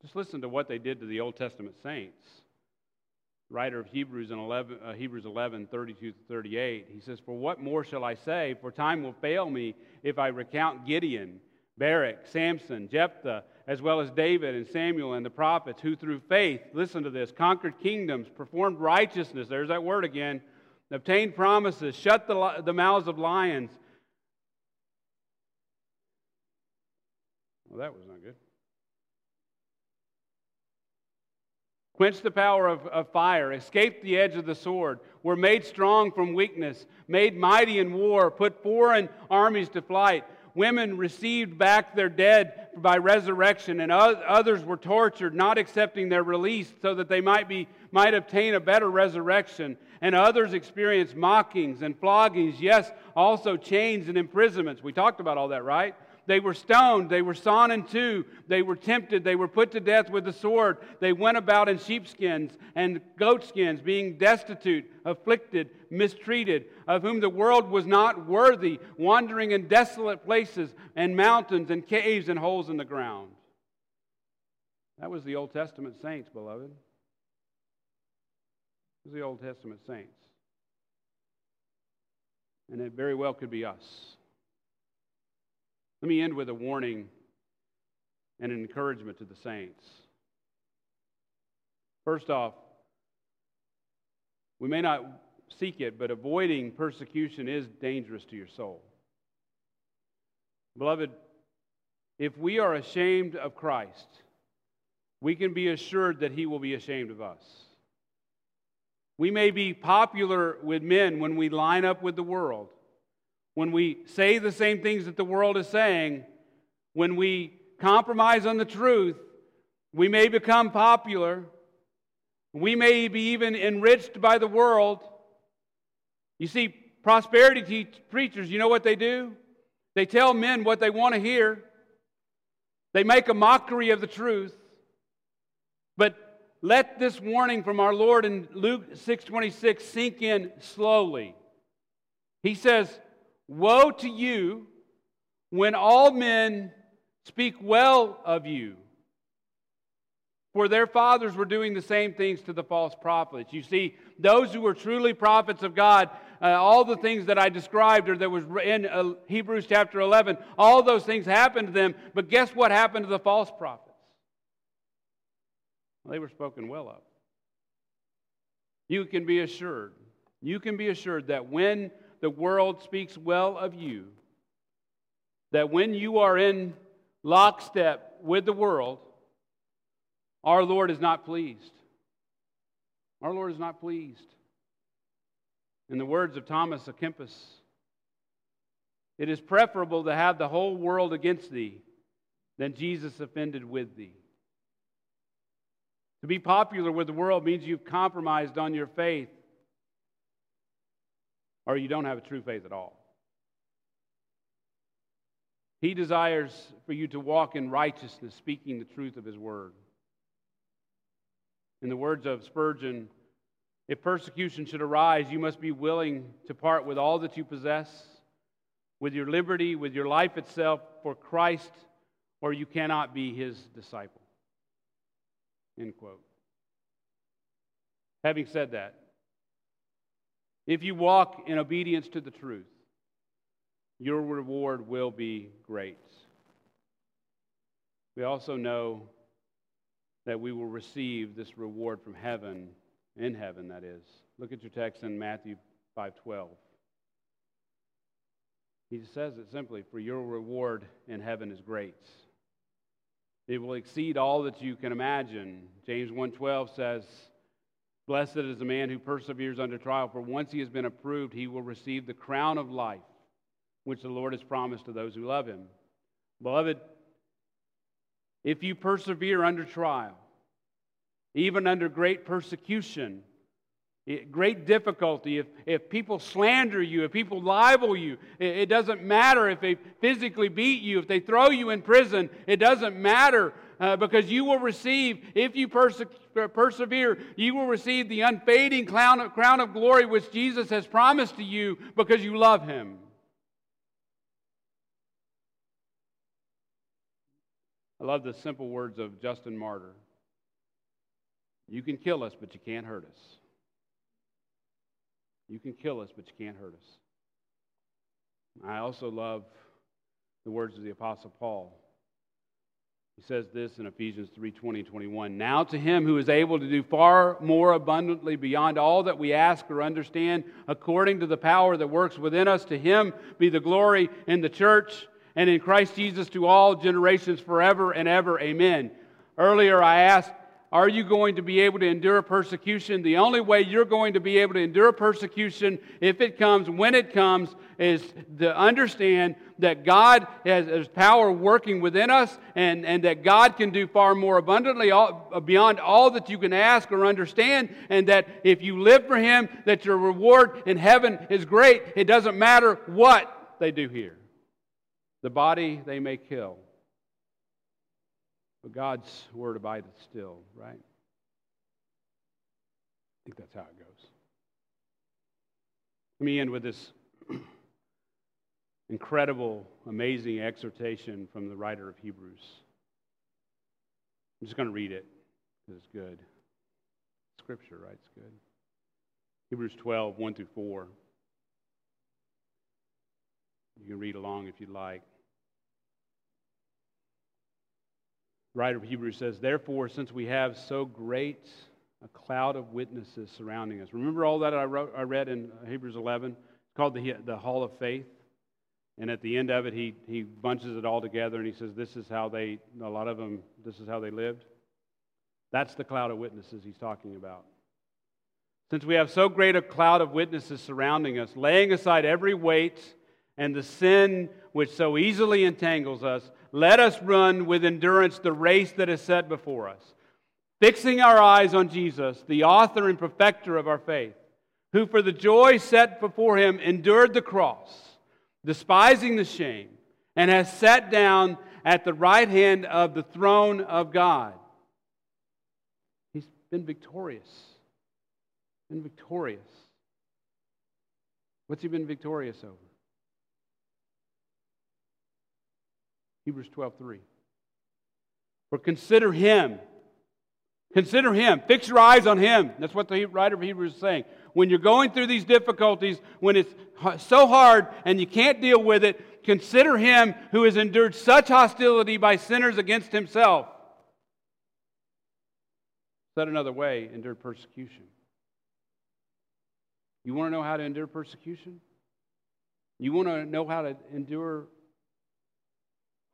Just listen to what they did to the Old Testament saints. The writer of Hebrews, in 11, uh, Hebrews 11, 32 to 38, he says, For what more shall I say? For time will fail me if I recount Gideon, Barak, Samson, Jephthah, as well as David and Samuel and the prophets, who through faith, listen to this, conquered kingdoms, performed righteousness, there's that word again, obtained promises, shut the, the mouths of lions. Well, that was not good. Quenched the power of, of fire, escaped the edge of the sword, were made strong from weakness, made mighty in war, put foreign armies to flight women received back their dead by resurrection, and others were tortured, not accepting their release so that they might, be, might obtain a better resurrection. And others experienced mockings and floggings, yes, also chains and imprisonments. We talked about all that, right? They were stoned. They were sawn in two. They were tempted. They were put to death with the sword. They went about in sheepskins and goatskins, being destitute, afflicted, mistreated, of whom the world was not worthy, wandering in desolate places and mountains and caves and holes in the ground. That was the Old Testament saints, beloved. It was the Old Testament saints. And it very well could be us. Let me end with a warning and an encouragement to the saints. First off, we may not seek it, but avoiding persecution is dangerous to your soul. Beloved, if we are ashamed of Christ, we can be assured that he will be ashamed of us. We may be popular with men when we line up with the world, when we say the same things that the world is saying, when we compromise on the truth, we may become popular. We may be even enriched by the world. You see, prosperity preachers, you know what they do? They tell men what they want to hear. They make a mockery of the truth. But let this warning from our Lord in Luke 6:26 sink in slowly. He says, "Woe to you when all men speak well of you." For their fathers were doing the same things to the false prophets. You see, those who were truly prophets of God, uh, all the things that I described or that was in uh, Hebrews chapter 11, all those things happened to them. But guess what happened to the false prophets? Well, they were spoken well of. You can be assured, you can be assured that when the world speaks well of you, that when you are in lockstep with the world, our Lord is not pleased. Our Lord is not pleased. In the words of Thomas à Kempis, it is preferable to have the whole world against thee than Jesus offended with thee. To be popular with the world means you've compromised on your faith or you don't have a true faith at all. He desires for you to walk in righteousness, speaking the truth of His word. In the words of Spurgeon, if persecution should arise, you must be willing to part with all that you possess, with your liberty, with your life itself for Christ, or you cannot be his disciple. End quote. Having said that, if you walk in obedience to the truth, your reward will be great. We also know that we will receive this reward from heaven, in heaven, that is. Look at your text in Matthew 5.12. He says it simply, for your reward in heaven is great. It will exceed all that you can imagine. James 1.12 says, Blessed is the man who perseveres under trial, for once he has been approved, he will receive the crown of life, which the Lord has promised to those who love him. Beloved, if you persevere under trial, even under great persecution, great difficulty, if, if people slander you, if people libel you, it, it, doesn't matter if they physically beat you, if they throw you in prison, it doesn't matter uh, because you will receive, if you perse- persevere, you will receive the unfading crown of, crown of glory which Jesus has promised to you because you love him. I love the simple words of Justin Martyr. You can kill us, but you can't hurt us. You can kill us, but you can't hurt us. I also love the words of the Apostle Paul. He says this in Ephesians 3 20 21. Now to him who is able to do far more abundantly beyond all that we ask or understand, according to the power that works within us, to him be the glory in the church and in Christ Jesus to all generations forever and ever. Amen. Earlier, I asked, Are you going to be able to endure persecution? The only way you're going to be able to endure persecution, if it comes, when it comes, is to understand that God has, has power working within us and, and that God can do far more abundantly all, beyond all that you can ask or understand, and that if you live for Him, that your reward in heaven is great. It doesn't matter what they do here. The body they may kill, but God's word abideth still, right? I think that's how it goes. Let me end with this incredible, amazing exhortation from the writer of Hebrews. I'm just going to read it because it's good. Scripture, right? It's good. Hebrews 12, 1 through 4. You can read along if you'd like. Writer of Hebrews says, Therefore, since we have so great a cloud of witnesses surrounding us. Remember all that I, wrote, I read in Hebrews 11? It's called the, the Hall of Faith. And at the end of it, he, he bunches it all together and he says, This is how they, a lot of them, this is how they lived. That's the cloud of witnesses he's talking about. Since we have so great a cloud of witnesses surrounding us, laying aside every weight and the sin which so easily entangles us, let us run with endurance the race that is set before us, fixing our eyes on Jesus, the author and perfecter of our faith, who for the joy set before him endured the cross, despising the shame, and has sat down at the right hand of the throne of God. He's been victorious. Been victorious. What's he been victorious over? Hebrews 12:3. For consider him. Consider him. Fix your eyes on him. That's what the writer of Hebrews is saying. When you're going through these difficulties, when it's so hard and you can't deal with it, consider him who has endured such hostility by sinners against himself. Said another way, endured persecution. You want to know how to endure persecution? You want to know how to endure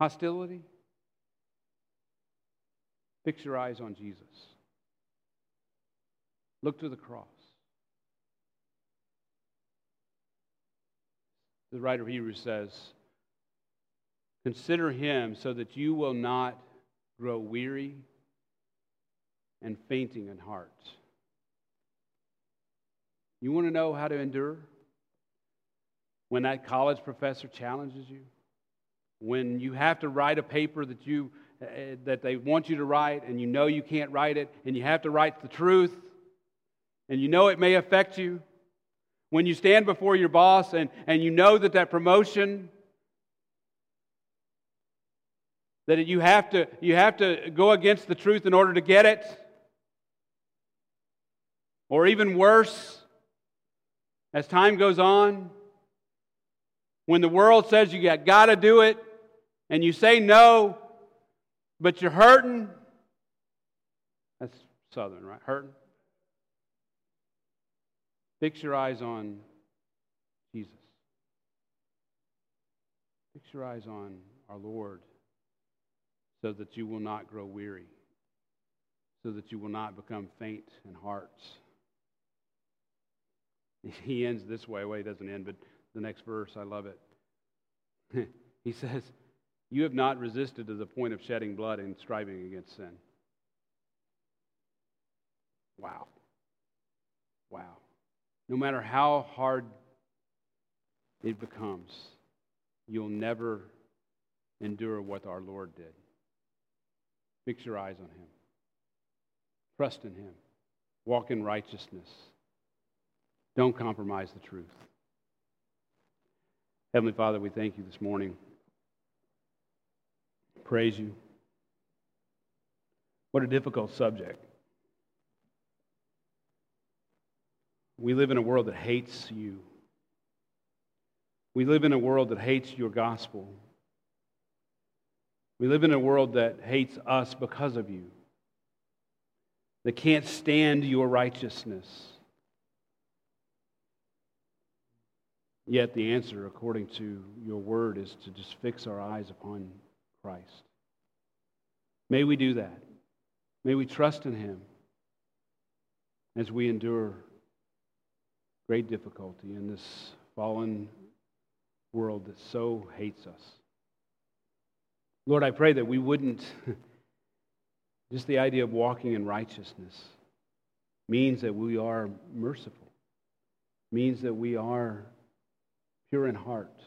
hostility? Fix your eyes on Jesus. Look to the cross. The writer of Hebrews says, Consider him so that you will not grow weary and fainting in heart. You want to know how to endure? When that college professor challenges you? When you have to write a paper that, you, uh, that they want you to write and you know you can't write it and you have to write the truth and you know it may affect you? When you stand before your boss and, and you know that that promotion that you have to you have to go against the truth in order to get it or even worse as time goes on, when the world says you got to do it and you say no, but you're hurting, that's southern, right? Hurting. Fix your eyes on Jesus. Fix your eyes on our Lord so that you will not grow weary, so that you will not become faint in hearts. He ends this way. Well, he doesn't end, but the next verse, I love it. he says, You have not resisted to the point of shedding blood and striving against sin. Wow. Wow. No matter how hard it becomes, you'll never endure what our Lord did. Fix your eyes on Him. Trust in Him. Walk in righteousness. Don't compromise the truth. Heavenly Father, we thank you this morning. Praise you. What a difficult subject. We live in a world that hates you. We live in a world that hates your gospel. We live in a world that hates us because of you, that can't stand your righteousness. Yet the answer, according to your word, is to just fix our eyes upon Christ. May we do that. May we trust in Him as we endure great difficulty in this fallen world that so hates us. Lord, I pray that we wouldn't, just the idea of walking in righteousness means that we are merciful, means that we are pure in heart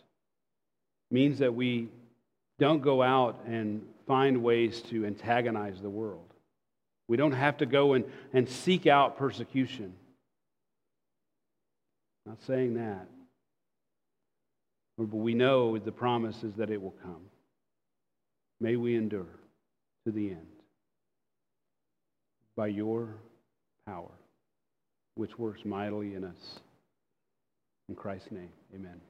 means that we don't go out and find ways to antagonize the world. We don't have to go and, and seek out persecution. Not saying that. But we know the promise is that it will come. May we endure to the end by your power, which works mightily in us. In Christ's name, amen.